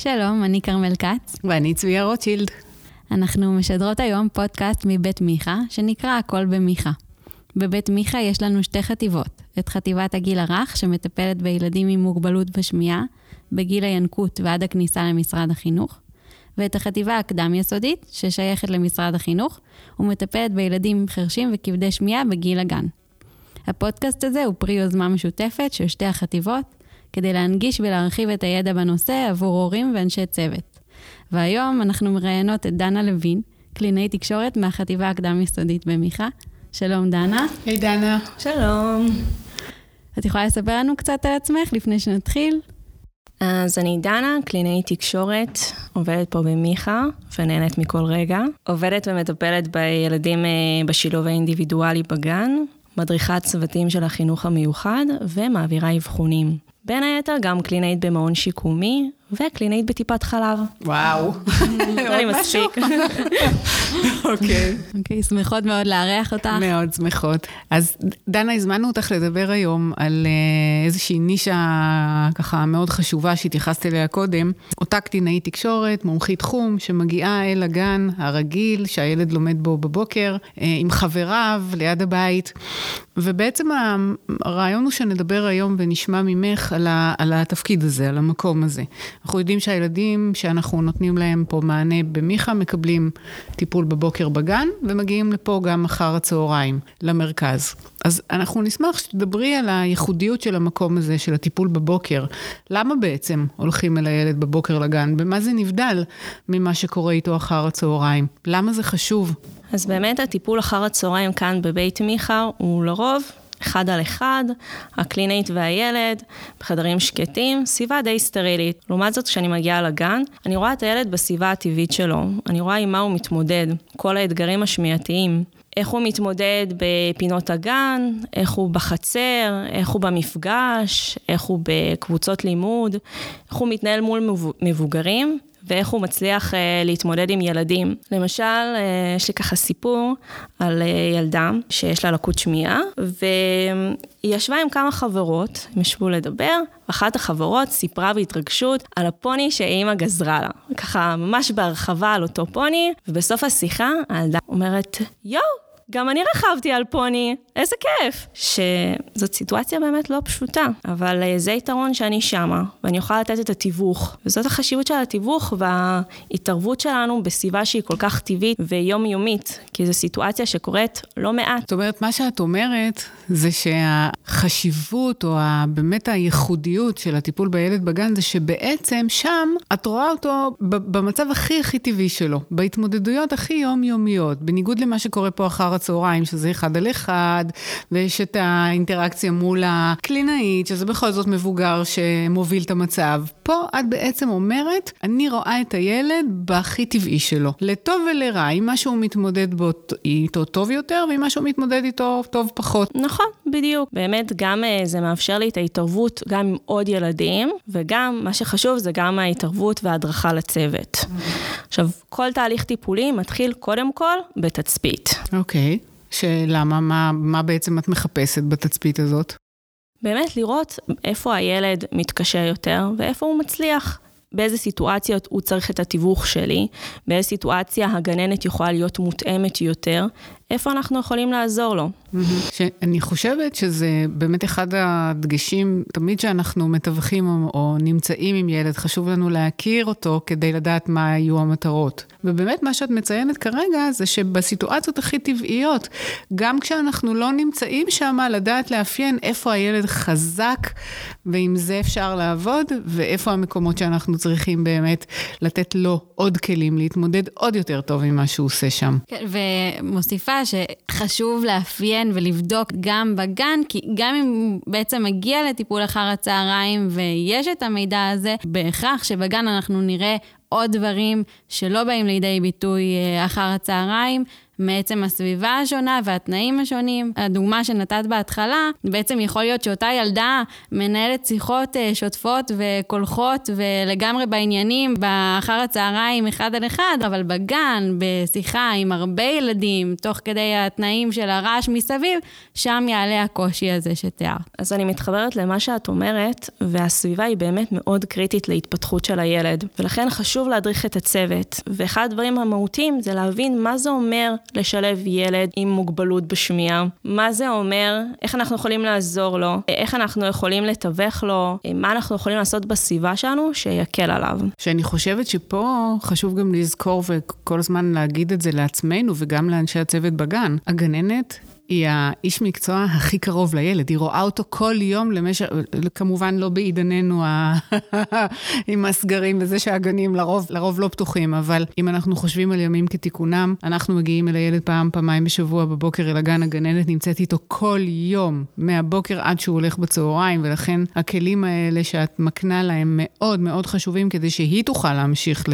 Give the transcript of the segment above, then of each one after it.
שלום, אני כרמל כץ. ואני צביה רוטשילד. אנחנו משדרות היום פודקאסט מבית מיכה, שנקרא הכל במיכה. בבית מיכה יש לנו שתי חטיבות, את חטיבת הגיל הרך, שמטפלת בילדים עם מוגבלות בשמיעה, בגיל הינקות ועד הכניסה למשרד החינוך, ואת החטיבה הקדם-יסודית, ששייכת למשרד החינוך, ומטפלת בילדים חרשים וכבדי שמיעה בגיל הגן. הפודקאסט הזה הוא פרי יוזמה משותפת של שתי החטיבות, כדי להנגיש ולהרחיב את הידע בנושא עבור הורים ואנשי צוות. והיום אנחנו מראיינות את דנה לוין, קלינאי תקשורת מהחטיבה הקדם-יסודית במיכה. שלום, דנה. היי, hey, דנה. שלום. את יכולה לספר לנו קצת על עצמך לפני שנתחיל? אז אני דנה, קלינאית תקשורת, עובדת פה במיכה ונהנית מכל רגע. עובדת ומטפלת בילדים אה, בשילוב האינדיבידואלי בגן, מדריכת צוותים של החינוך המיוחד ומעבירה אבחונים. בין היתר גם קלינאית במעון שיקומי וקלינאית בטיפת חלב. וואו. נראה לי מספיק. אוקיי. אוקיי, שמחות מאוד לארח אותך. מאוד שמחות. אז דנה, הזמנו אותך לדבר היום על אה, איזושהי נישה ככה מאוד חשובה שהתייחסת אליה קודם. אותה קלינאית תקשורת, מומחית תחום, שמגיעה אל הגן הרגיל, שהילד לומד בו בבוקר, אה, עם חבריו, ליד הבית. ובעצם הרעיון הוא שנדבר היום ונשמע ממך על, ה, על התפקיד הזה, על המקום הזה. אנחנו יודעים שהילדים שאנחנו נותנים להם פה מענה במיכה, מקבלים טיפול בבוקר בגן, ומגיעים לפה גם אחר הצהריים, למרכז. אז אנחנו נשמח שתדברי על הייחודיות של המקום הזה, של הטיפול בבוקר. למה בעצם הולכים אל הילד בבוקר לגן? במה זה נבדל ממה שקורה איתו אחר הצהריים? למה זה חשוב? אז באמת הטיפול אחר הצהריים כאן בבית מיכה הוא לרוב אחד על אחד, הקלינאית והילד, בחדרים שקטים, סביבה די סטרילית. לעומת זאת, כשאני מגיעה לגן, אני רואה את הילד בסביבה הטבעית שלו, אני רואה עם מה הוא מתמודד, כל האתגרים השמיעתיים. איך הוא מתמודד בפינות הגן, איך הוא בחצר, איך הוא במפגש, איך הוא בקבוצות לימוד, איך הוא מתנהל מול מבוגרים, ואיך הוא מצליח uh, להתמודד עם ילדים. למשל, uh, יש לי ככה סיפור על uh, ילדה שיש לה לקות שמיעה, והיא ישבה עם כמה חברות, הם ישבו לדבר, ואחת החברות סיפרה בהתרגשות על הפוני שאימא גזרה לה. ככה ממש בהרחבה על אותו פוני, ובסוף השיחה הילדה אומרת, יואו, גם אני רכבתי על פוני, איזה כיף. שזאת סיטואציה באמת לא פשוטה, אבל אה, זה יתרון שאני שמה, ואני יכולה לתת את התיווך. וזאת החשיבות של התיווך וההתערבות שלנו בסביבה שהיא כל כך טבעית ויומיומית, כי זו סיטואציה שקורית לא מעט. זאת אומרת, מה שאת אומרת זה שהחשיבות, או באמת הייחודיות של הטיפול בילד בגן, זה שבעצם שם את רואה אותו במצב הכי הכי טבעי שלו, בהתמודדויות הכי יומיומיות, בניגוד למה שקורה פה אחר הצהריים, שזה אחד על אחד, ויש את האינטראקציה מול הקלינאית, שזה בכל זאת מבוגר שמוביל את המצב. פה את בעצם אומרת, אני רואה את הילד בהכי טבעי שלו, לטוב ולרע, עם מה שהוא מתמודד בו איתו טוב יותר, ועם מה שהוא מתמודד איתו טוב פחות. נכון, בדיוק. באמת, גם אה, זה מאפשר לי את ההתערבות גם עם עוד ילדים, וגם, מה שחשוב זה גם ההתערבות וההדרכה לצוות. עכשיו, כל תהליך טיפולי מתחיל קודם כל בתצפית. אוקיי. שלמה? מה, מה בעצם את מחפשת בתצפית הזאת? באמת לראות איפה הילד מתקשה יותר ואיפה הוא מצליח. באיזה סיטואציות הוא צריך את התיווך שלי, באיזה סיטואציה הגננת יכולה להיות מותאמת יותר, איפה אנחנו יכולים לעזור לו. אני חושבת שזה באמת אחד הדגשים, תמיד שאנחנו מתווכים או, או נמצאים עם ילד, חשוב לנו להכיר אותו כדי לדעת מה יהיו המטרות. ובאמת מה שאת מציינת כרגע זה שבסיטואציות הכי טבעיות, גם כשאנחנו לא נמצאים שם, לדעת לאפיין איפה הילד חזק, ועם זה אפשר לעבוד, ואיפה המקומות שאנחנו צריכים באמת לתת לו עוד כלים, להתמודד עוד יותר טוב עם מה שהוא עושה שם. כן, ומוסיפה שחשוב לאפיין ולבדוק גם בגן, כי גם אם בעצם מגיע לטיפול אחר הצהריים ויש את המידע הזה, בהכרח שבגן אנחנו נראה עוד דברים שלא באים לידי ביטוי אה, אחר הצהריים, מעצם הסביבה השונה והתנאים השונים. הדוגמה שנתת בהתחלה, בעצם יכול להיות שאותה ילדה מנהלת שיחות אה, שוטפות וקולחות ולגמרי בעניינים באחר הצהריים אחד על אחד, אבל בגן, בשיחה עם הרבה ילדים, תוך כדי התנאים של הרעש מסביב, שם יעלה הקושי הזה שתיארת. אז אני מתחברת למה שאת אומרת, והסביבה היא באמת מאוד קריטית להתפתחות של הילד, ולכן חשוב להדריך את הצוות. ואחד הדברים המהותיים זה להבין מה זה אומר לשלב ילד עם מוגבלות בשמיעה, מה זה אומר, איך אנחנו יכולים לעזור לו, איך אנחנו יכולים לתווך לו, מה אנחנו יכולים לעשות בסביבה שלנו שיקל עליו. שאני חושבת שפה חשוב גם לזכור וכל הזמן להגיד את זה לעצמנו וגם לאנשי הצוות בגן. הגננת היא האיש מקצוע הכי קרוב לילד, היא רואה אותו כל יום למשך, כמובן לא בעידננו עם הסגרים וזה שהגנים לרוב, לרוב לא פתוחים, אבל אם אנחנו חושבים על ימים כתיקונם, אנחנו מגיעים אל הילד פעם, פעמיים בשבוע בבוקר אל הגן, הגננת נמצאת איתו כל יום, מהבוקר עד שהוא הולך בצהריים, ולכן הכלים האלה שאת מקנה להם מאוד מאוד חשובים כדי שהיא תוכל להמשיך ל,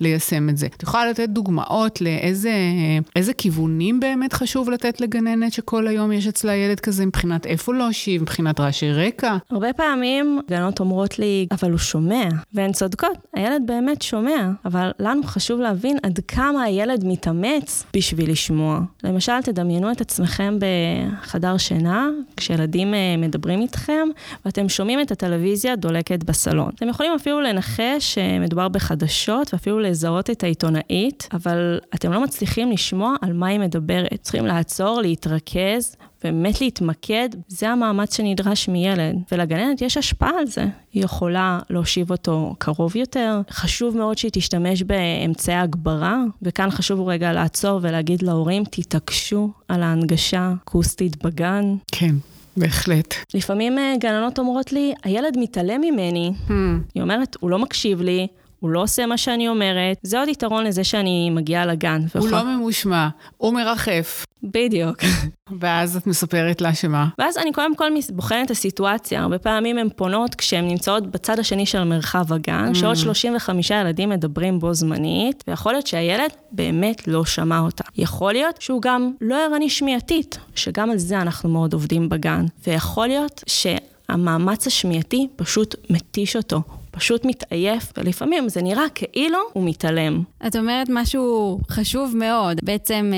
ליישם את זה. את יכולה לתת דוגמאות לאיזה כיוונים באמת חשוב לתת לגננת? שכל היום יש אצלה ילד כזה מבחינת איפה להושיב, מבחינת רעשי רקע. הרבה פעמים גננות אומרות לי, אבל הוא שומע, והן צודקות, הילד באמת שומע, אבל לנו חשוב להבין עד כמה הילד מתאמץ בשביל לשמוע. למשל, תדמיינו את עצמכם בחדר שינה, כשילדים אה, מדברים איתכם, ואתם שומעים את הטלוויזיה דולקת בסלון. אתם יכולים אפילו לנחש שמדובר בחדשות, ואפילו לזהות את העיתונאית, אבל אתם לא מצליחים לשמוע על מה היא מדברת. צריכים לעצור, להתרכז. להתרכז, באמת להתמקד, זה המאמץ שנדרש מילד. ולגננת יש השפעה על זה. היא יכולה להושיב אותו קרוב יותר. חשוב מאוד שהיא תשתמש באמצעי הגברה, וכאן חשוב רגע לעצור ולהגיד להורים, תתעקשו על ההנגשה אקוסטית בגן. כן. בהחלט. לפעמים אה, גננות אומרות לי, הילד מתעלם ממני. Hmm. היא אומרת, הוא לא מקשיב לי, הוא לא עושה מה שאני אומרת. זה עוד יתרון לזה שאני מגיעה לגן. הוא לא ממושמע, הוא מרחף. בדיוק. ואז את מספרת לה שמה? ואז אני קודם כל בוחנת את הסיטואציה. הרבה פעמים הן פונות כשהן נמצאות בצד השני של מרחב הגן, mm. שעוד 35 ילדים מדברים בו זמנית, ויכול להיות שהילד באמת לא שמע אותה. יכול להיות שהוא גם לא ערני שמיעתית, שגם על זה אנחנו מאוד עובדים בגן. ויכול להיות שהמאמץ השמיעתי פשוט מתיש אותו. פשוט מתעייף, ולפעמים זה נראה כאילו הוא מתעלם. את אומרת משהו חשוב מאוד. בעצם...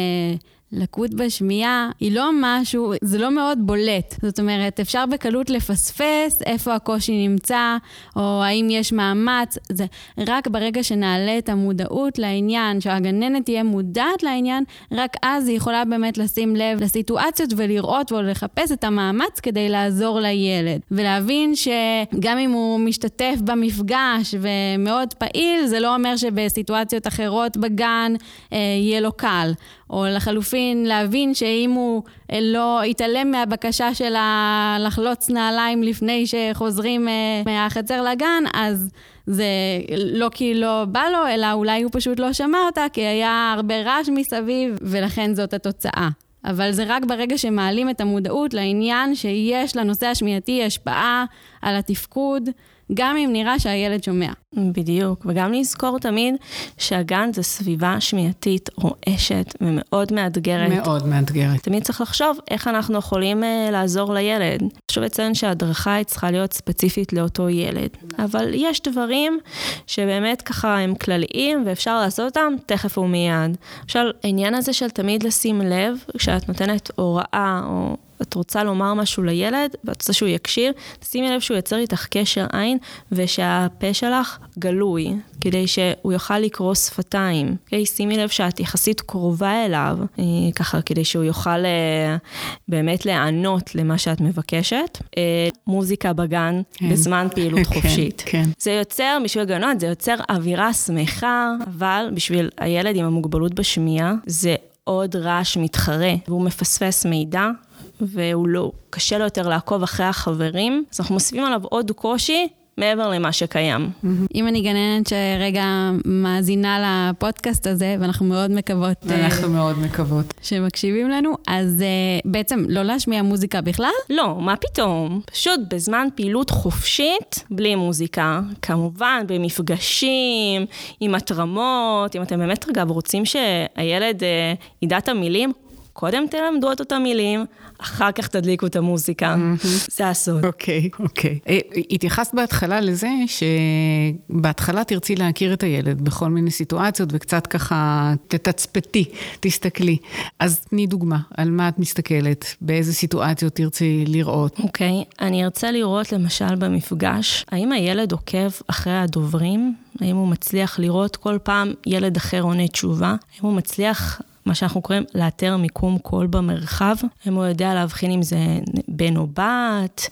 לקות בשמיעה היא לא משהו, זה לא מאוד בולט. זאת אומרת, אפשר בקלות לפספס איפה הקושי נמצא, או האם יש מאמץ. זה רק ברגע שנעלה את המודעות לעניין, שהגננת תהיה מודעת לעניין, רק אז היא יכולה באמת לשים לב לסיטואציות ולראות ולחפש את המאמץ כדי לעזור לילד. ולהבין שגם אם הוא משתתף במפגש ומאוד פעיל, זה לא אומר שבסיטואציות אחרות בגן אה, יהיה לו קל. או לחלופין, להבין שאם הוא אה, לא יתעלם מהבקשה שלה לחלוץ נעליים לפני שחוזרים אה, מהחצר לגן, אז זה לא כי לא בא לו, אלא אולי הוא פשוט לא שמע אותה, כי היה הרבה רעש מסביב, ולכן זאת התוצאה. אבל זה רק ברגע שמעלים את המודעות לעניין שיש לנושא השמיעתי השפעה על התפקוד. גם אם נראה שהילד שומע. בדיוק, וגם לזכור תמיד שהגן זה סביבה שמיעתית רועשת ומאוד מאתגרת. מאוד מאתגרת. תמיד צריך לחשוב איך אנחנו יכולים uh, לעזור לילד. חשוב לציין שההדרכה היא צריכה להיות ספציפית לאותו ילד. אבל יש דברים שבאמת ככה הם כלליים ואפשר לעשות אותם תכף ומיד. למשל, העניין הזה של תמיד לשים לב, כשאת נותנת הוראה או... את רוצה לומר משהו לילד, ואת רוצה שהוא יקשיב, שימי לב שהוא יוצר איתך קשר עין, ושהפה שלך גלוי, כדי שהוא יוכל לקרוא שפתיים. Okay, אוקיי? שימי לב שאת יחסית קרובה אליו, אה, ככה כדי שהוא יוכל אה, באמת להיענות למה שאת מבקשת. אה, מוזיקה בגן כן. בזמן פעילות כן, חופשית. כן. זה יוצר, בשביל גנות, זה יוצר אווירה שמחה, אבל בשביל הילד עם המוגבלות בשמיעה, זה עוד רעש מתחרה, והוא מפספס מידע, והוא לא, קשה לו יותר לעקוב אחרי החברים, אז אנחנו מוסיפים עליו עוד קושי מעבר למה שקיים. אם אני גננת שרגע מאזינה לפודקאסט הזה, ואנחנו מאוד מקוות... אנחנו מאוד מקוות. שמקשיבים לנו, אז בעצם לא להשמיע מוזיקה בכלל? לא, מה פתאום? פשוט בזמן פעילות חופשית, בלי מוזיקה. כמובן, במפגשים, עם התרמות, אם אתם באמת, אגב, רוצים שהילד אה, ידע את המילים, קודם תלמדו את אותם מילים, אחר כך תדליקו את המוזיקה. זה הסוד. אוקיי, אוקיי. אה, התייחסת בהתחלה לזה שבהתחלה תרצי להכיר את הילד בכל מיני סיטואציות, וקצת ככה תתצפתי, תסתכלי. אז תני דוגמה, על מה את מסתכלת, באיזה סיטואציות תרצי לראות. אוקיי, אני ארצה לראות למשל במפגש, האם הילד עוקב אחרי הדוברים? האם הוא מצליח לראות כל פעם ילד אחר עונה תשובה? האם הוא מצליח מה שאנחנו קוראים לאתר מיקום קול במרחב. אם הוא יודע להבחין אם זה בן או בת,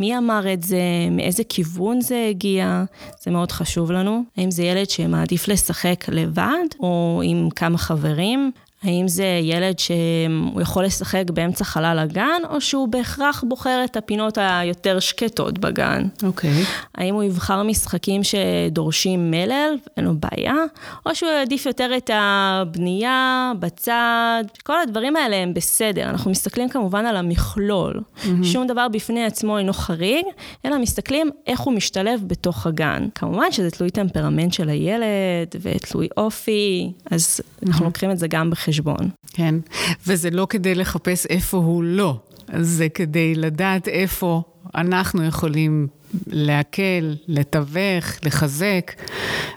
מי אמר את זה, מאיזה כיוון זה הגיע, זה מאוד חשוב לנו. האם זה ילד שמעדיף לשחק לבד, או עם כמה חברים, האם זה ילד שהוא יכול לשחק באמצע חלל הגן, או שהוא בהכרח בוחר את הפינות היותר שקטות בגן? אוקיי. Okay. האם הוא יבחר משחקים שדורשים מלל, אין לו בעיה, או שהוא יעדיף יותר את הבנייה בצד? כל הדברים האלה הם בסדר. אנחנו מסתכלים כמובן על המכלול. Mm-hmm. שום דבר בפני עצמו אינו חריג, אלא מסתכלים איך הוא משתלב בתוך הגן. כמובן שזה תלוי טמפרמנט של הילד, ותלוי אופי, אז mm-hmm. אנחנו לוקחים את זה גם בחשבון. בחשבון. כן, וזה לא כדי לחפש איפה הוא לא, זה כדי לדעת איפה אנחנו יכולים להקל, לתווך, לחזק,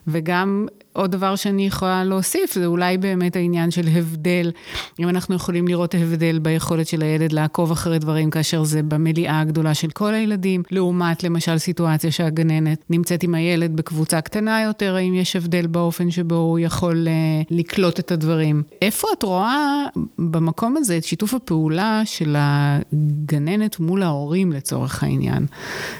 וגם עוד דבר שאני יכולה להוסיף, זה אולי באמת העניין של הבדל. אם אנחנו יכולים לראות הבדל ביכולת של הילד לעקוב אחרי דברים, כאשר זה במליאה הגדולה של כל הילדים, לעומת למשל סיטואציה שהגננת נמצאת עם הילד בקבוצה קטנה יותר, האם יש הבדל באופן שבו הוא יכול uh, לקלוט את הדברים. איפה את רואה במקום הזה את שיתוף הפעולה של הגננת מול ההורים לצורך העניין?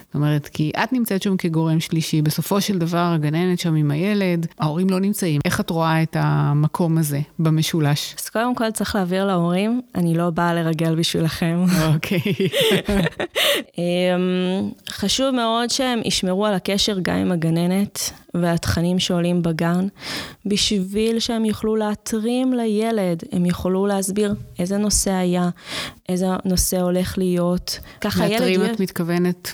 זאת אומרת, כי את נמצאת שם כגורם שלישי, בסופו של דבר הגננת שם עם הילד, ההורים ההורים לא נמצאים. איך את רואה את המקום הזה במשולש? אז קודם כל צריך להעביר להורים, אני לא באה לרגל בשבילכם. אוקיי. אמ, חשוב מאוד שהם ישמרו על הקשר גם עם הגננת והתכנים שעולים בגן, בשביל שהם יוכלו להתרים לילד, הם יוכלו להסביר איזה נושא היה, איזה נושא הולך להיות. ככה ילד... להתרים את מתכוונת?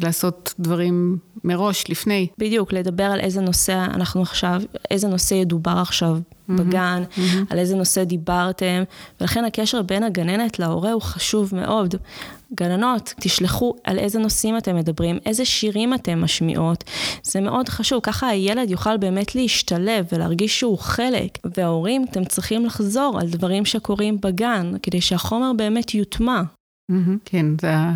לעשות דברים מראש, לפני. בדיוק, לדבר על איזה נושא אנחנו עכשיו, איזה נושא ידובר עכשיו mm-hmm, בגן, mm-hmm. על איזה נושא דיברתם, ולכן הקשר בין הגננת להורה הוא חשוב מאוד. גננות, תשלחו על איזה נושאים אתם מדברים, איזה שירים אתם משמיעות, זה מאוד חשוב, ככה הילד יוכל באמת להשתלב ולהרגיש שהוא חלק, וההורים, אתם צריכים לחזור על דברים שקורים בגן, כדי שהחומר באמת יוטמע. כן,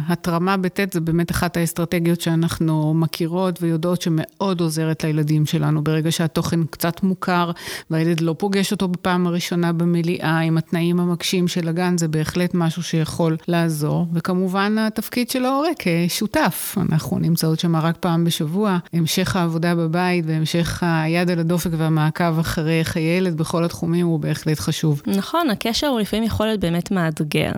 התרמה בט' זה באמת אחת האסטרטגיות שאנחנו מכירות ויודעות שמאוד עוזרת לילדים שלנו. ברגע שהתוכן קצת מוכר והילד לא פוגש אותו בפעם הראשונה במליאה עם התנאים המקשים של הגן, זה בהחלט משהו שיכול לעזור. וכמובן התפקיד של ההורה כשותף. אנחנו נמצאות שם רק פעם בשבוע. המשך העבודה בבית והמשך היד על הדופק והמעקב אחרי איך הילד בכל התחומים הוא בהחלט חשוב. נכון, הקשר הוא לפעמים יכול להיות באמת מאתגר.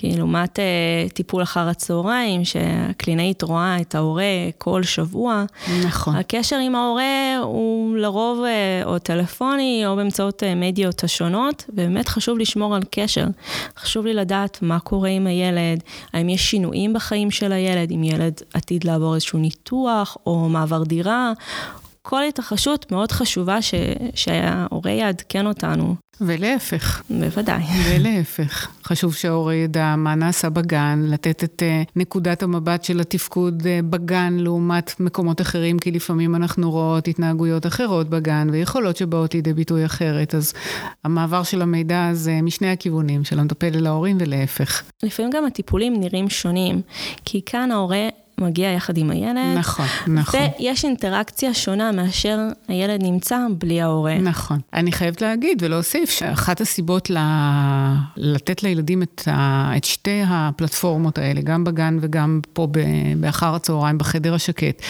כי לעומת uh, טיפול אחר הצהריים, שהקלינאית רואה את ההורה כל שבוע, נכון. הקשר עם ההורה הוא לרוב uh, או טלפוני או באמצעות uh, מדיות השונות, ובאמת חשוב לשמור על קשר. חשוב לי לדעת מה קורה עם הילד, האם יש שינויים בחיים של הילד, אם ילד עתיד לעבור איזשהו ניתוח או מעבר דירה. כל התרחשות מאוד חשובה ש... שההורה יעדכן אותנו. ולהפך. בוודאי. ולהפך. חשוב שההורה ידע מה נעשה בגן, לתת את uh, נקודת המבט של התפקוד uh, בגן לעומת מקומות אחרים, כי לפעמים אנחנו רואות התנהגויות אחרות בגן ויכולות שבאות לידי ביטוי אחרת. אז המעבר של המידע הזה משני הכיוונים, של המטפל אל ההורים ולהפך. לפעמים גם הטיפולים נראים שונים, כי כאן ההורה מגיע יחד עם הילד. נכון, נכון. ויש אינטראקציה שונה מאשר הילד נמצא בלי ההורה. נכון. אני חייבת להגיד ולהוסיף שאחת הסיבות ל... לתת לילדים את, ה... את שתי הפלטפורמות האלה, גם בגן וגם פה ב... באחר הצהריים בחדר השקט,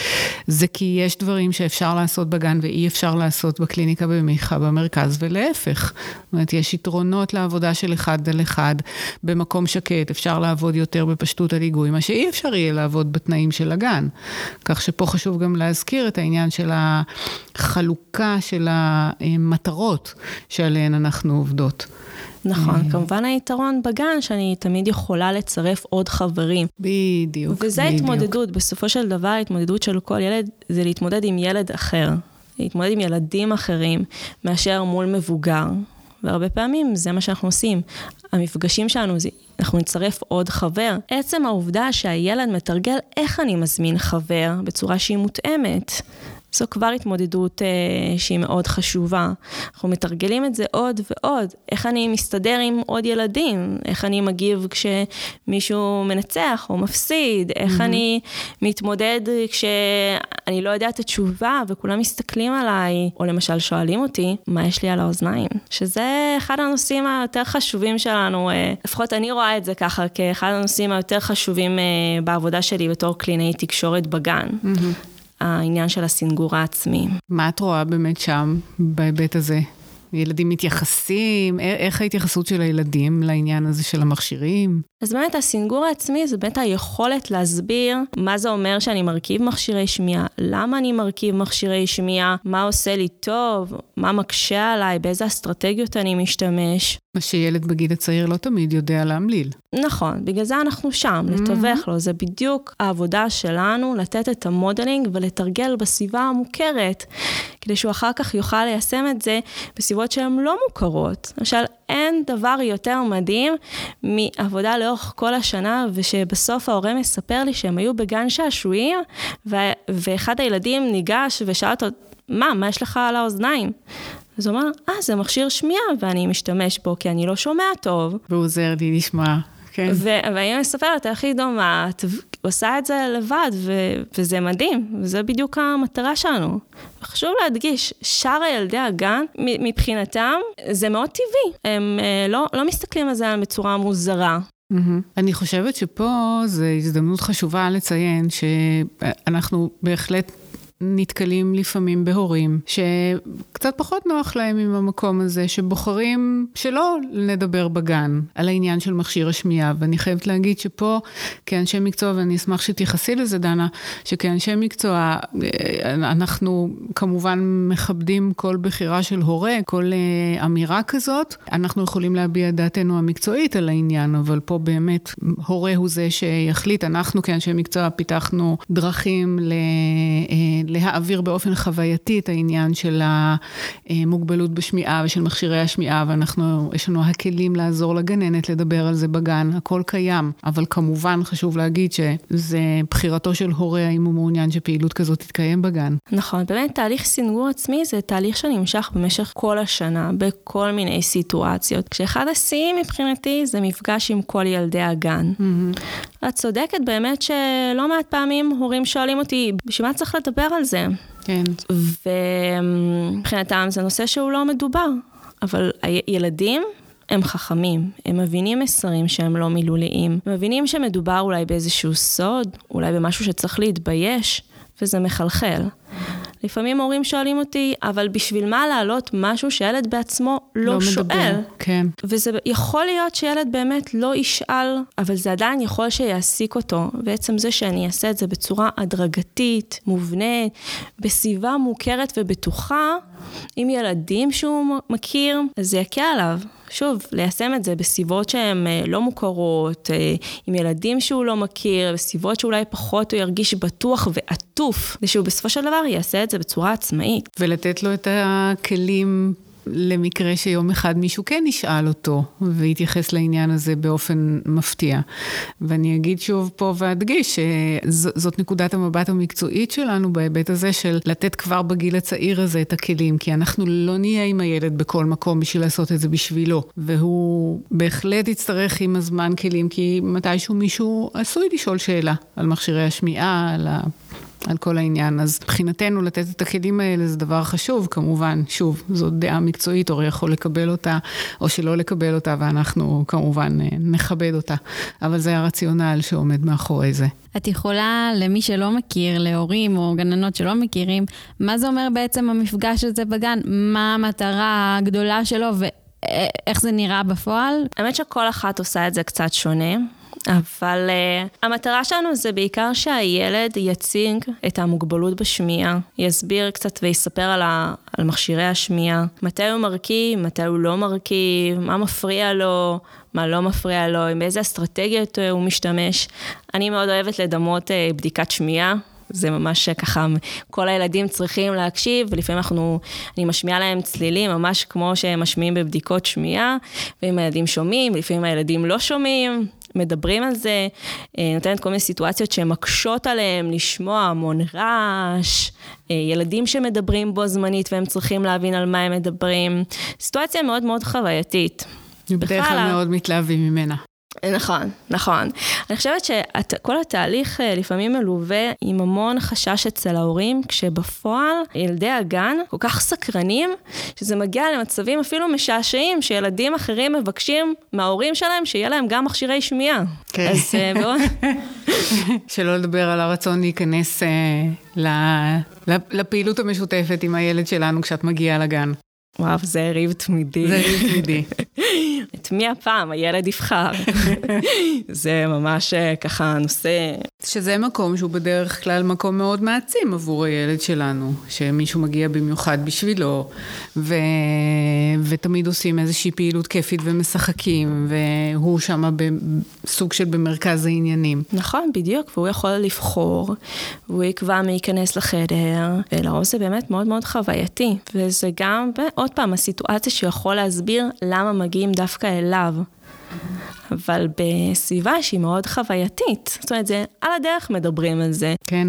זה כי יש דברים שאפשר לעשות בגן ואי אפשר לעשות בקליניקה במיכה במרכז, ולהפך. זאת אומרת, יש יתרונות לעבודה של אחד על אחד במקום שקט, אפשר לעבוד יותר בפשטות על היגוי, מה שאי אפשר יהיה לעבוד בתנאים. התנאים של הגן. כך שפה חשוב גם להזכיר את העניין של החלוקה של המטרות שעליהן אנחנו עובדות. נכון, אה. כמובן היתרון בגן שאני תמיד יכולה לצרף עוד חברים. בדיוק, וזה בדיוק. התמודדות, בסופו של דבר ההתמודדות של כל ילד זה להתמודד עם ילד אחר, להתמודד עם ילדים אחרים מאשר מול מבוגר. והרבה פעמים זה מה שאנחנו עושים. המפגשים שלנו, זה, אנחנו נצרף עוד חבר. עצם העובדה שהילד מתרגל איך אני מזמין חבר בצורה שהיא מותאמת. זו כבר התמודדות אה, שהיא מאוד חשובה. אנחנו מתרגלים את זה עוד ועוד. איך אני מסתדר עם עוד ילדים? איך אני מגיב כשמישהו מנצח או מפסיד? איך mm-hmm. אני מתמודד כשאני לא יודעת את התשובה וכולם מסתכלים עליי, או למשל שואלים אותי, מה יש לי על האוזניים? שזה אחד הנושאים היותר חשובים שלנו, אה, לפחות אני רואה את זה ככה, כאחד הנושאים היותר חשובים אה, בעבודה שלי בתור קלינאי תקשורת בגן. Mm-hmm. העניין של הסינגור העצמי. מה את רואה באמת שם, בהיבט הזה? ילדים מתייחסים, איך ההתייחסות של הילדים לעניין הזה של המכשירים? אז באמת הסינגור העצמי זה באמת היכולת להסביר מה זה אומר שאני מרכיב מכשירי שמיעה, למה אני מרכיב מכשירי שמיעה, מה עושה לי טוב, מה מקשה עליי, באיזה אסטרטגיות אני משתמש. מה שילד בגיל הצעיר לא תמיד יודע להמליל. נכון, בגלל זה אנחנו שם, mm-hmm. לתווך לו. זה בדיוק העבודה שלנו, לתת את המודלינג ולתרגל בסביבה המוכרת, כדי שהוא אחר כך יוכל ליישם את זה בסביבות שהן לא מוכרות. למשל, אין דבר יותר מדהים מעבודה לאורך כל השנה, ושבסוף ההורה מספר לי שהם היו בגן שעשועים, ו- ואחד הילדים ניגש ושאל אותו, מה, מה יש לך על האוזניים? אז הוא אמר, אה, זה מכשיר שמיעה, ואני משתמש בו כי אני לא שומע טוב. והוא עוזר לי לשמוע. כן. והאמא מספרת איך היא דומעת, עושה את זה לבד, ו- וזה מדהים, וזה בדיוק המטרה שלנו. חשוב להדגיש, שאר ילדי הגן, מבחינתם, זה מאוד טבעי. הם אה, לא, לא מסתכלים על זה בצורה מוזרה. Mm-hmm. אני חושבת שפה זו הזדמנות חשובה לציין שאנחנו בהחלט נתקלים לפעמים בהורים שקצת פחות נוח להם עם המקום הזה, שבוחרים שלא נדבר בגן על העניין של מכשיר השמיעה. ואני חייבת להגיד שפה, כאנשי מקצוע, ואני אשמח שתייחסי לזה, דנה, שכאנשי מקצוע, אה, אנחנו כמובן מכבדים כל בחירה של הורה, כל אה, אמירה כזאת. אנחנו יכולים להביע דעתנו המקצועית על העניין, אבל פה באמת הורה הוא זה שיחליט. אנחנו כאנשי מקצוע פיתחנו דרכים ל... להעביר באופן חווייתי את העניין של המוגבלות בשמיעה ושל מכשירי השמיעה, ואנחנו, יש לנו הכלים לעזור לגננת לדבר על זה בגן, הכל קיים. אבל כמובן חשוב להגיד שזה בחירתו של הורה האם הוא מעוניין שפעילות כזאת תתקיים בגן. נכון, באמת תהליך סינגור עצמי זה תהליך שנמשך במשך כל השנה, בכל מיני סיטואציות. כשאחד השיאים מבחינתי זה מפגש עם כל ילדי הגן. Mm-hmm. את צודקת באמת שלא מעט פעמים הורים שואלים אותי, בשביל מה צריך לדבר על זה? כן. ומבחינתם זה נושא שהוא לא מדובר, אבל הילדים... הם חכמים, הם מבינים מסרים שהם לא מילוליים, הם מבינים שמדובר אולי באיזשהו סוד, אולי במשהו שצריך להתבייש, וזה מחלחל. לפעמים הורים שואלים אותי, אבל בשביל מה להעלות משהו שילד בעצמו לא, לא שואל? מדבר, כן. וזה יכול להיות שילד באמת לא ישאל, אבל זה עדיין יכול שיעסיק אותו. ועצם זה שאני אעשה את זה בצורה הדרגתית, מובנית, בסביבה מוכרת ובטוחה, עם ילדים שהוא מכיר, אז זה יקל עליו. שוב, ליישם את זה בסביבות שהן אה, לא מוכרות, אה, עם ילדים שהוא לא מכיר, בסביבות שאולי פחות הוא ירגיש בטוח ועטוף, ושהוא בסופו של דבר יעשה את זה בצורה עצמאית. ולתת לו את הכלים למקרה שיום אחד מישהו כן ישאל אותו ויתייחס לעניין הזה באופן מפתיע. ואני אגיד שוב פה ואדגיש שזאת נקודת המבט המקצועית שלנו בהיבט הזה של לתת כבר בגיל הצעיר הזה את הכלים, כי אנחנו לא נהיה עם הילד בכל מקום בשביל לעשות את זה בשבילו. והוא בהחלט יצטרך עם הזמן כלים, כי מתישהו מישהו עשוי לשאול שאלה על מכשירי השמיעה, על ה... על כל העניין. אז מבחינתנו לתת את הכלים האלה זה דבר חשוב, כמובן, שוב, זו דעה מקצועית, הורה יכול לקבל אותה או שלא לקבל אותה, ואנחנו כמובן אה, נכבד אותה. אבל זה הרציונל שעומד מאחורי זה. את יכולה, למי שלא מכיר, להורים או גננות שלא מכירים, מה זה אומר בעצם המפגש הזה בגן? מה המטרה הגדולה שלו ואיך זה נראה בפועל? האמת שכל אחת עושה את זה קצת שונה. אבל uh, המטרה שלנו זה בעיקר שהילד יציג את המוגבלות בשמיעה, יסביר קצת ויספר על, ה, על מכשירי השמיעה, מתי הוא מרכיב, מתי הוא לא מרכיב, מה מפריע לו, מה לא מפריע לו, עם איזה אסטרטגיות הוא משתמש. אני מאוד אוהבת לדמות uh, בדיקת שמיעה. זה ממש ככה, כל הילדים צריכים להקשיב, ולפעמים אנחנו, אני משמיעה להם צלילים, ממש כמו שהם משמיעים בבדיקות שמיעה, ואם הילדים שומעים, ולפעמים הילדים לא שומעים, מדברים על זה, אה, נותנת כל מיני סיטואציות שמקשות עליהם לשמוע המון רעש, אה, ילדים שמדברים בו זמנית והם צריכים להבין על מה הם מדברים. סיטואציה מאוד מאוד חווייתית. בדרך כלל מאוד מתלהבים ממנה. נכון, נכון. אני חושבת שכל התהליך אה, לפעמים מלווה עם המון חשש אצל ההורים, כשבפועל ילדי הגן כל כך סקרנים, שזה מגיע למצבים אפילו משעשעים, שילדים אחרים מבקשים מההורים שלהם שיהיה להם גם מכשירי שמיעה. כן. אז אה, מאוד... שלא לדבר על הרצון להיכנס אה, לפעילות המשותפת עם הילד שלנו כשאת מגיעה לגן. וואו, זה ריב תמידי. זה ריב תמידי. את מי הפעם הילד יבחר? זה ממש אה, ככה נושא... שזה מקום שהוא בדרך כלל מקום מאוד מעצים עבור הילד שלנו, שמישהו מגיע במיוחד בשבילו, ו... ותמיד עושים איזושהי פעילות כיפית ומשחקים, והוא שם בסוג של במרכז העניינים. נכון, בדיוק, והוא יכול לבחור, והוא יקבע מי ייכנס לחדר, ולרוב זה באמת מאוד מאוד חווייתי, וזה גם, עוד פעם, הסיטואציה שיכול להסביר למה מגיעים דווקא אליו. אבל בסביבה שהיא מאוד חווייתית. זאת אומרת, זה על הדרך מדברים על זה. כן.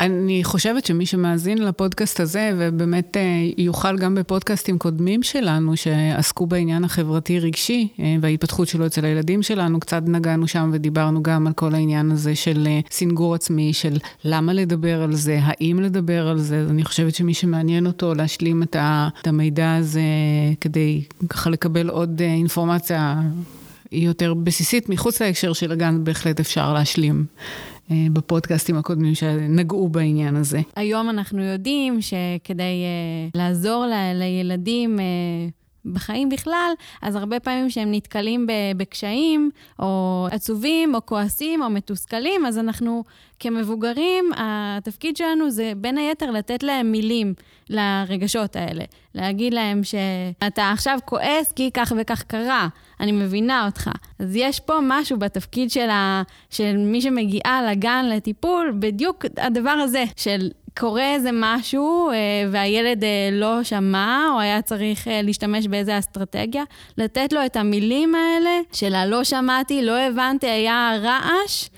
אני חושבת שמי שמאזין לפודקאסט הזה, ובאמת אה, יוכל גם בפודקאסטים קודמים שלנו, שעסקו בעניין החברתי-רגשי אה, וההתפתחות שלו אצל הילדים שלנו, קצת נגענו שם ודיברנו גם על כל העניין הזה של אה, סינגור עצמי, של למה לדבר על זה, האם לדבר על זה. אני חושבת שמי שמעניין אותו להשלים את המידע הזה כדי ככה לקבל עוד אינפורמציה. היא יותר בסיסית, מחוץ להקשר של הגן בהחלט אפשר להשלים. אה, בפודקאסטים הקודמים שנגעו בעניין הזה. היום אנחנו יודעים שכדי uh, לעזור ל- לילדים uh, בחיים בכלל, אז הרבה פעמים שהם נתקלים בקשיים, או עצובים, או כועסים, או מתוסכלים, אז אנחנו כמבוגרים, התפקיד שלנו זה בין היתר לתת להם מילים לרגשות האלה. להגיד להם שאתה עכשיו כועס כי כך וכך קרה, אני מבינה אותך. אז יש פה משהו בתפקיד של, ה... של מי שמגיעה לגן לטיפול, בדיוק הדבר הזה, של קורה איזה משהו אה, והילד אה, לא שמע, או היה צריך אה, להשתמש באיזה אסטרטגיה, לתת לו את המילים האלה של הלא שמעתי, לא הבנתי, היה רעש.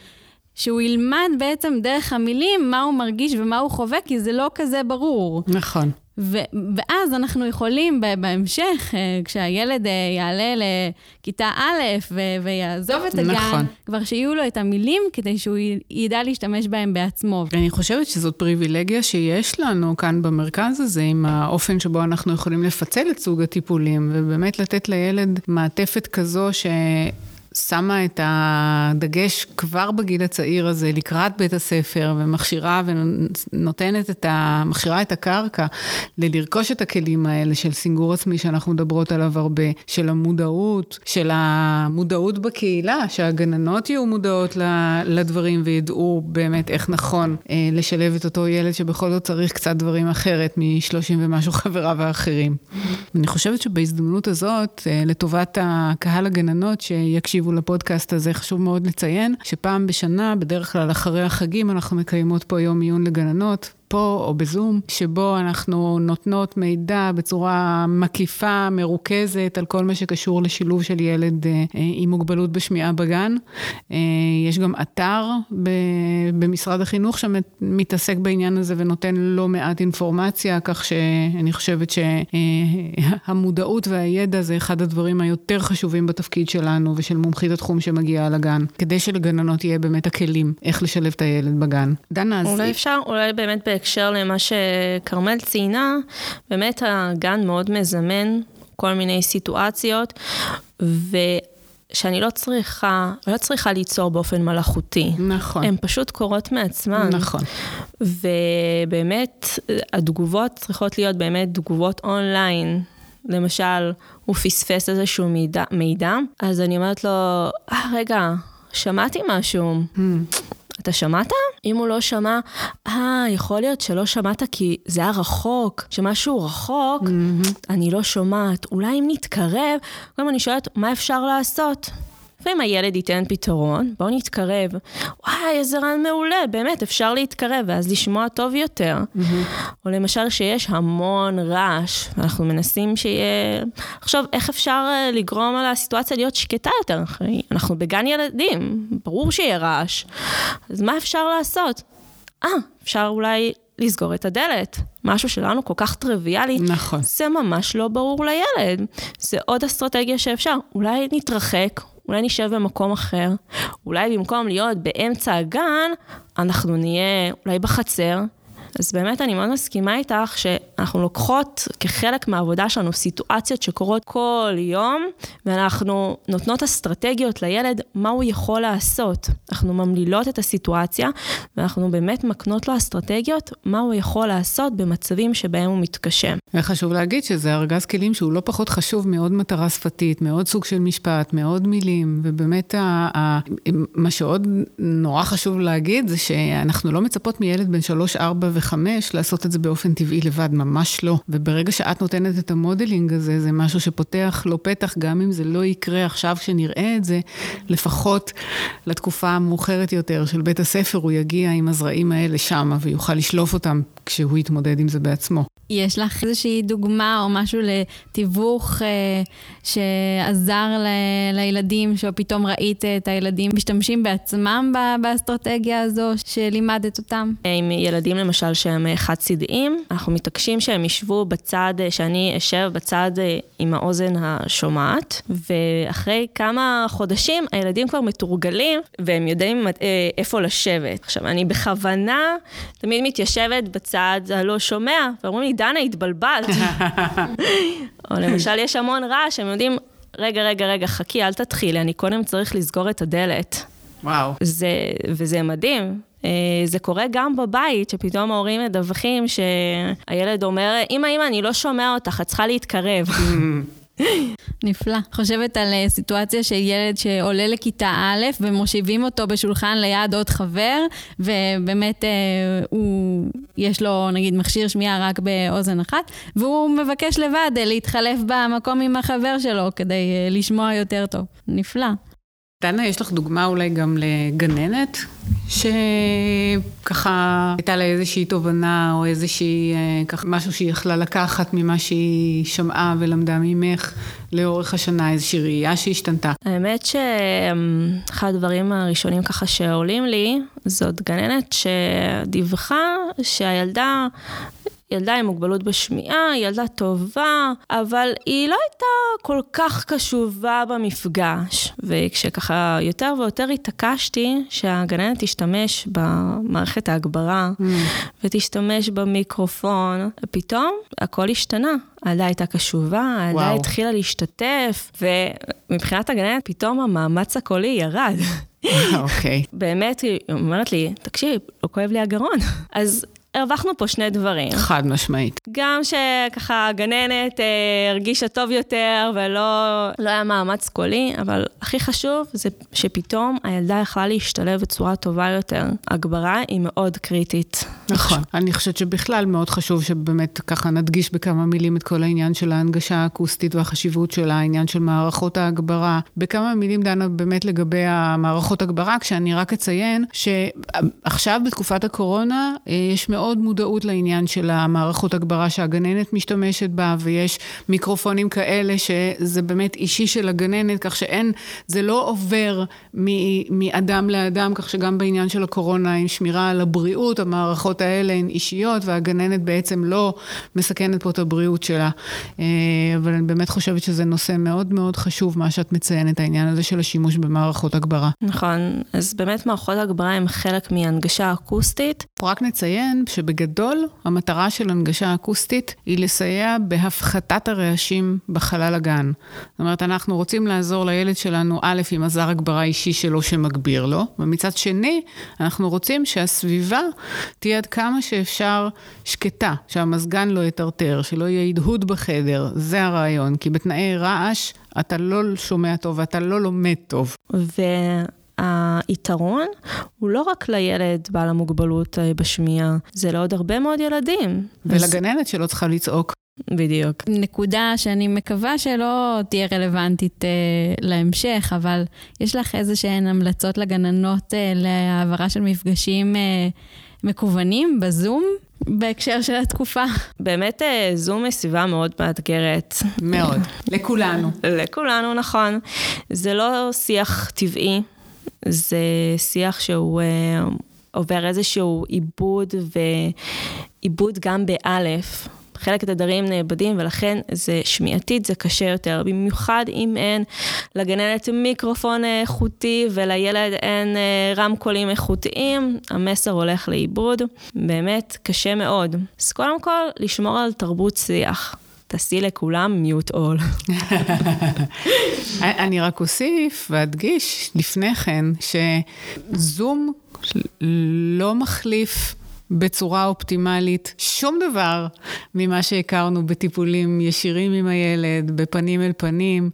שהוא ילמד בעצם דרך המילים מה הוא מרגיש ומה הוא חווה, כי זה לא כזה ברור. נכון. ו- ואז אנחנו יכולים בהמשך, כשהילד יעלה לכיתה א' ו- ויעזוב את הגן, נכון. כבר שיהיו לו את המילים כדי שהוא ידע להשתמש בהם בעצמו. אני חושבת שזאת פריבילגיה שיש לנו כאן במרכז הזה, עם האופן שבו אנחנו יכולים לפצל את סוג הטיפולים, ובאמת לתת לילד מעטפת כזו ש... שמה את הדגש כבר בגיל הצעיר הזה לקראת בית הספר ומכשירה ונותנת את ה... מכשירה את הקרקע ללרכוש את הכלים האלה של סינגור עצמי שאנחנו מדברות עליו הרבה, של המודעות, של המודעות בקהילה, שהגננות יהיו מודעות לדברים וידעו באמת איך נכון אה, לשלב את אותו ילד שבכל זאת צריך קצת דברים אחרת משלושים ומשהו חבריו האחרים. אני חושבת שבהזדמנות הזאת, אה, לטובת הקהל הגננות שיקשיבו יקשיבו לפודקאסט הזה, חשוב מאוד לציין שפעם בשנה, בדרך כלל אחרי החגים, אנחנו מקיימות פה יום עיון לגננות. פה או בזום, שבו אנחנו נותנות מידע בצורה מקיפה, מרוכזת, על כל מה שקשור לשילוב של ילד אה, עם מוגבלות בשמיעה בגן. אה, יש גם אתר במשרד החינוך שמתעסק בעניין הזה ונותן לא מעט אינפורמציה, כך שאני חושבת שהמודעות והידע זה אחד הדברים היותר חשובים בתפקיד שלנו ושל מומחית התחום שמגיעה לגן, כדי שלגננות יהיה באמת הכלים איך לשלב את הילד בגן. דנה, אז... אולי אפשר, אולי באמת בהקשר למה שכרמל ציינה, באמת הגן מאוד מזמן כל מיני סיטואציות, ושאני לא צריכה, לא צריכה ליצור באופן מלאכותי. נכון. הן פשוט קורות מעצמן. נכון. ובאמת, התגובות צריכות להיות באמת תגובות אונליין. למשל, הוא פספס איזשהו מידע, מידע אז אני אומרת לו, אה, רגע, שמעתי משהו. Hmm. אתה שמעת? אם הוא לא שמע, אה, יכול להיות שלא שמעת כי זה היה רחוק, שמשהו רחוק, Mm-hmm. אני לא שומעת. אולי אם נתקרב, קודם אני שואלת, מה אפשר לעשות? לפעמים הילד ייתן פתרון, בואו נתקרב. וואי, איזה רעיון מעולה, באמת, אפשר להתקרב, ואז לשמוע טוב יותר. או למשל שיש המון רעש, ואנחנו מנסים שיהיה... עכשיו, איך אפשר אה, לגרום על הסיטואציה להיות שקטה יותר? אנחנו בגן ילדים, ברור שיהיה רעש. אז מה אפשר לעשות? אה, אפשר אולי לסגור את הדלת. משהו שלנו כל כך טריוויאלי. נכון. זה ממש לא ברור לילד. זה עוד אסטרטגיה שאפשר. אולי נתרחק, אולי נשב במקום אחר, אולי במקום להיות באמצע הגן, אנחנו נהיה אולי בחצר. אז באמת אני מאוד מסכימה איתך שאנחנו לוקחות כחלק מהעבודה שלנו סיטואציות שקורות כל יום, ואנחנו נותנות אסטרטגיות לילד מה הוא יכול לעשות. אנחנו ממלילות את הסיטואציה, ואנחנו באמת מקנות לו אסטרטגיות מה הוא יכול לעשות במצבים שבהם הוא מתקשה. וחשוב להגיד שזה ארגז כלים שהוא לא פחות חשוב מעוד מטרה שפתית, מעוד סוג של משפט, מעוד מילים, ובאמת ה, ה, מה שעוד נורא חשוב להגיד זה שאנחנו לא מצפות מילד בן 3, 4 ו-5 לעשות את זה באופן טבעי לבד, ממש לא. וברגע שאת נותנת את המודלינג הזה, זה משהו שפותח לו פתח, גם אם זה לא יקרה עכשיו כשנראה את זה, לפחות לתקופה המאוחרת יותר של בית הספר, הוא יגיע עם הזרעים האלה שמה ויוכל לשלוף אותם כשהוא יתמודד עם זה בעצמו. יש לך איזושהי דוגמה או משהו לתיווך אה, שעזר ל, לילדים, שפתאום ראית את הילדים משתמשים בעצמם ב- באסטרטגיה הזו שלימדת אותם? עם ילדים למשל שהם אה, חד-צידיים, אנחנו מתעקשים שהם ישבו בצד, אה, שאני אשב בצד אה, עם האוזן השומעת, ואחרי כמה חודשים הילדים כבר מתורגלים והם יודעים איפה לשבת. עכשיו, אני בכוונה תמיד מתיישבת בצד הלא שומע, ואומרים לי, דנה, התבלבלת. או למשל, יש המון רעש, הם יודעים, רגע, רגע, רגע, חכי, אל תתחילי, אני קודם צריך לסגור את הדלת. וואו. זה, וזה מדהים. אה, זה קורה גם בבית, שפתאום ההורים מדווחים שהילד אומר, אמא, אמא, אני לא שומע אותך, את צריכה להתקרב. נפלא. חושבת על אה, סיטואציה של ילד שעולה לכיתה א' ומושיבים אותו בשולחן ליד עוד חבר, ובאמת אה, הוא, יש לו נגיד מכשיר שמיעה רק באוזן אחת, והוא מבקש לבד אה, להתחלף במקום עם החבר שלו כדי אה, לשמוע יותר טוב. נפלא. דנה, יש לך דוגמה אולי גם לגננת, שככה הייתה לה איזושהי תובנה או איזושהי, אה, ככה, משהו שהיא יכלה לקחת ממה שהיא שמעה ולמדה ממך לאורך השנה, איזושהי ראייה שהשתנתה. האמת שאחד הדברים הראשונים ככה שעולים לי, זאת גננת שדיווחה שהילדה... ילדה עם מוגבלות בשמיעה, ילדה טובה, אבל היא לא הייתה כל כך קשובה במפגש. וכשככה יותר ויותר התעקשתי שהגננת תשתמש במערכת ההגברה mm. ותשתמש במיקרופון, פתאום הכל השתנה. הילדה הייתה קשובה, הילדה. התחילה להשתתף, ומבחינת הגננת פתאום המאמץ הקולי ירד. אוקיי. באמת, היא אומרת לי, תקשיב, לא כואב לי הגרון. אז הרווחנו פה שני דברים. חד משמעית. גם שככה הגננת אה, הרגישה טוב יותר ולא לא היה מאמץ קולי, אבל הכי חשוב זה שפתאום הילדה יכלה להשתלב בצורה טובה יותר. הגברה היא מאוד קריטית. נכון. אני חושבת שבכלל מאוד חשוב שבאמת ככה נדגיש בכמה מילים את כל העניין של ההנגשה האקוסטית והחשיבות של העניין של מערכות ההגברה. בכמה מילים, דנה, באמת לגבי המערכות הגברה, כשאני רק אציין שעכשיו בתקופת הקורונה אה, יש מאוד מודעות לעניין של המערכות הגברה שהגננת משתמשת בה, ויש מיקרופונים כאלה שזה באמת אישי של הגננת, כך שאין, זה לא עובר מ- מאדם לאדם, כך שגם בעניין של הקורונה, עם שמירה על הבריאות, המערכות האלה הן אישיות, והגננת בעצם לא מסכנת פה את הבריאות שלה. אה, אבל אני באמת חושבת שזה נושא מאוד מאוד חשוב, מה שאת מציינת, העניין הזה של השימוש במערכות הגברה. נכון, אז באמת מערכות הגברה הן חלק מהנגשה אקוסטית. רק נציין שבגדול, המטרה של הנגשה אקוסטית היא לסייע בהפחתת הרעשים בחלל הגן. זאת אומרת, אנחנו רוצים לעזור לילד שלנו, א', עם עזר הגברה אישי שלו שמגביר לו, ומצד שני, אנחנו רוצים שהסביבה תהיה עד כמה שאפשר שקטה, שהמזגן לא יטרטר, שלא יהיה הדהוד בחדר, זה הרעיון, כי בתנאי רעש אתה לא שומע טוב ואתה לא לומד טוב. ו... היתרון הוא לא רק לילד בעל המוגבלות אה, בשמיעה, זה לעוד הרבה מאוד ילדים. ולגננת שלא צריכה לצעוק. בדיוק. נקודה שאני מקווה שלא תהיה רלוונטית אה, להמשך, אבל יש לך איזה שהן המלצות לגננות אה, להעברה של מפגשים אה, מקוונים בזום? בהקשר של התקופה. באמת אה, זום היא סביבה מאוד מאתגרת. מאוד. לכולנו. לכולנו, נכון. זה לא שיח טבעי, זה שיח שהוא אה, עובר איזשהו עיבוד ועיבוד גם באלף. חלק התדרים נאבדים, ולכן זה שמיעתית, זה קשה יותר. במיוחד אם אין לגננת מיקרופון איכותי ולילד אין אה, רמקולים איכותיים, המסר הולך לאיבוד. באמת קשה מאוד. אז קודם כל, לשמור על תרבות שיח. תעשי לכולם מיוט אול. אני רק אוסיף ואדגיש לפני כן, שזום לא מחליף בצורה אופטימלית שום דבר ממה שהכרנו בטיפולים ישירים עם הילד, בפנים אל פנים.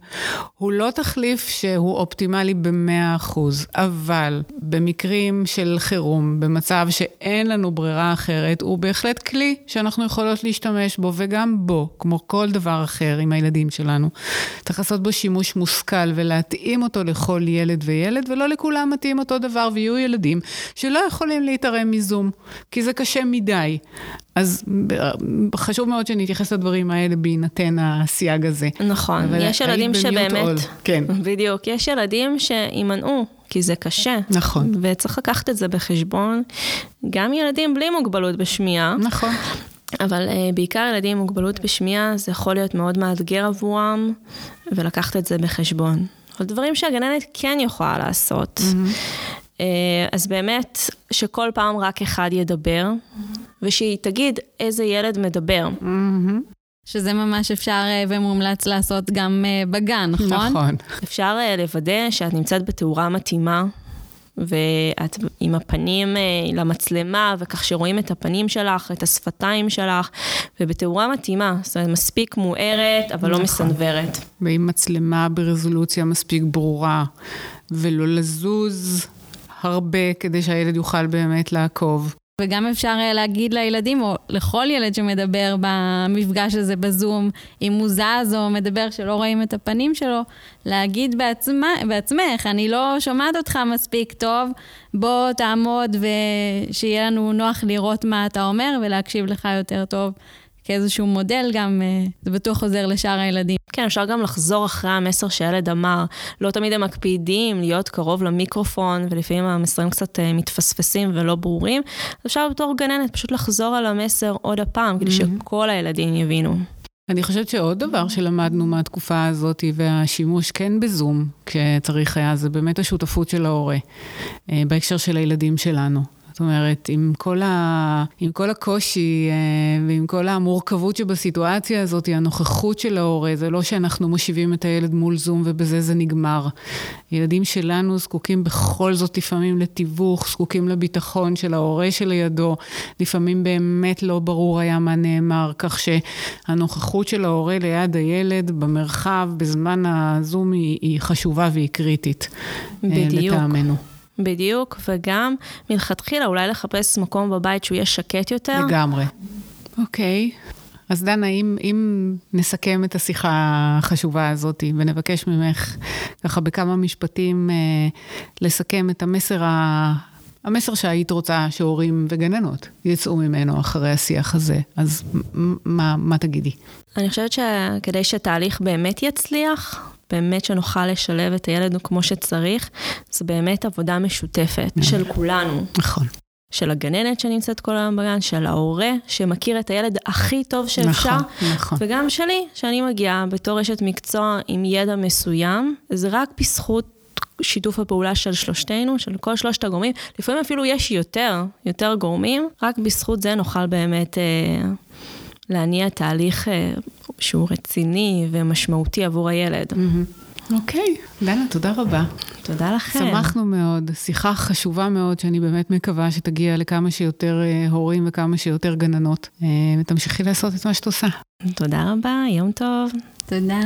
הוא לא תחליף שהוא אופטימלי ב-100%, אבל במקרים של חירום, במצב שאין לנו ברירה אחרת, הוא בהחלט כלי שאנחנו יכולות להשתמש בו, וגם בו, כמו כל דבר אחר עם הילדים שלנו. צריך לעשות בו שימוש מושכל ולהתאים אותו לכל ילד וילד, ולא לכולם מתאים אותו דבר, ויהיו ילדים שלא יכולים להתערם מזום. כי זה קשה מדי. אז חשוב מאוד שנתייחס לדברים האלה בהינתן הסייג הזה. נכון, יש ילדים שבאמת, כן. בדיוק, יש ילדים שימנעו, כי זה קשה. נכון. וצריך לקחת את זה בחשבון. גם ילדים בלי מוגבלות בשמיעה. נכון. אבל uh, בעיקר ילדים עם מוגבלות בשמיעה, זה יכול להיות מאוד מאתגר עבורם, ולקחת את זה בחשבון. אבל דברים שהגננת כן יכולה לעשות. Mm-hmm. אה, אז באמת, שכל פעם רק אחד ידבר, ושהיא תגיד איזה ילד מדבר. שזה ממש אפשר אה, ומומלץ לעשות גם אה, בגן, נכון? נכון. אפשר לוודא שאת נמצאת בתאורה מתאימה, ואת עם הפנים למצלמה, וכך שרואים את הפנים שלך, את השפתיים שלך, ובתאורה מתאימה, זאת אומרת, מספיק מוארת, אבל לא נכון. לא מסנוורת. ועם מצלמה ברזולוציה מספיק ברורה, ולא לזוז. הרבה כדי שהילד יוכל באמת לעקוב. וגם אפשר אה, להגיד לילדים, או לכל ילד שמדבר במפגש הזה בזום, אם הוא זז או מדבר שלא רואים את הפנים שלו, להגיד בעצמה, בעצמך, אני לא שומעת אותך מספיק טוב, בוא תעמוד ושיהיה לנו נוח לראות מה אתה אומר ולהקשיב לך יותר טוב. כאיזשהו מודל גם, אה, זה בטוח עוזר לשאר הילדים. כן, אפשר גם לחזור אחרי המסר שהילד אמר. לא תמיד הם מקפידים להיות קרוב למיקרופון, ולפעמים המסרים קצת אה, מתפספסים ולא ברורים. אפשר בתור גננת פשוט לחזור על המסר עוד הפעם, כדי. שכל הילדים יבינו. אני חושבת שעוד דבר שלמדנו מהתקופה הזאת, והשימוש כן בזום, כשצריך היה, זה באמת השותפות של ההורה, אה, בהקשר של הילדים שלנו. זאת אומרת, עם כל, ה... עם כל הקושי אה, ועם כל המורכבות שבסיטואציה הזאת, הנוכחות של ההורה, זה לא שאנחנו מושיבים את הילד מול זום ובזה זה נגמר. ילדים שלנו זקוקים בכל זאת לפעמים לתיווך, זקוקים לביטחון של ההורה שלידו, לפעמים באמת לא ברור היה מה נאמר, כך שהנוכחות של ההורה ליד הילד במרחב, בזמן הזום, היא, היא חשובה והיא קריטית. אה, בדיוק. לטעמנו. בדיוק, וגם מלכתחילה אולי לחפש מקום בבית שהוא יהיה שקט יותר. לגמרי. אוקיי. אז דנה, אם, אם נסכם את השיחה החשובה הזאת ונבקש ממך ככה בכמה משפטים אה, לסכם את המסר, ה, המסר שהיית רוצה שהורים וגננות יצאו ממנו אחרי השיח הזה, אז מה, מה תגידי? אני חושבת שכדי שתהליך באמת יצליח, באמת שנוכל לשלב את הילד כמו שצריך, זה באמת עבודה משותפת. של כולנו. נכון. של הגננת שנמצאת כל היום בגן, של ההורה שמכיר את הילד הכי טוב שאפשר, נכון, נכון. וגם שלי, שאני מגיעה בתור אשת מקצוע עם ידע מסוים, זה רק בזכות שיתוף הפעולה של שלושתנו, של כל שלושת הגורמים. לפעמים אפילו יש יותר, יותר גורמים, רק בזכות זה נוכל באמת אה, להניע תהליך אה, שהוא רציני ומשמעותי עבור הילד. אוקיי, okay. דנה, תודה רבה. תודה לכם. שמחנו מאוד, שיחה חשובה מאוד, שאני באמת מקווה שתגיע לכמה שיותר אה, הורים וכמה שיותר גננות, אה, ותמשיכי לעשות את מה שאת עושה. תודה רבה, יום טוב. תודה.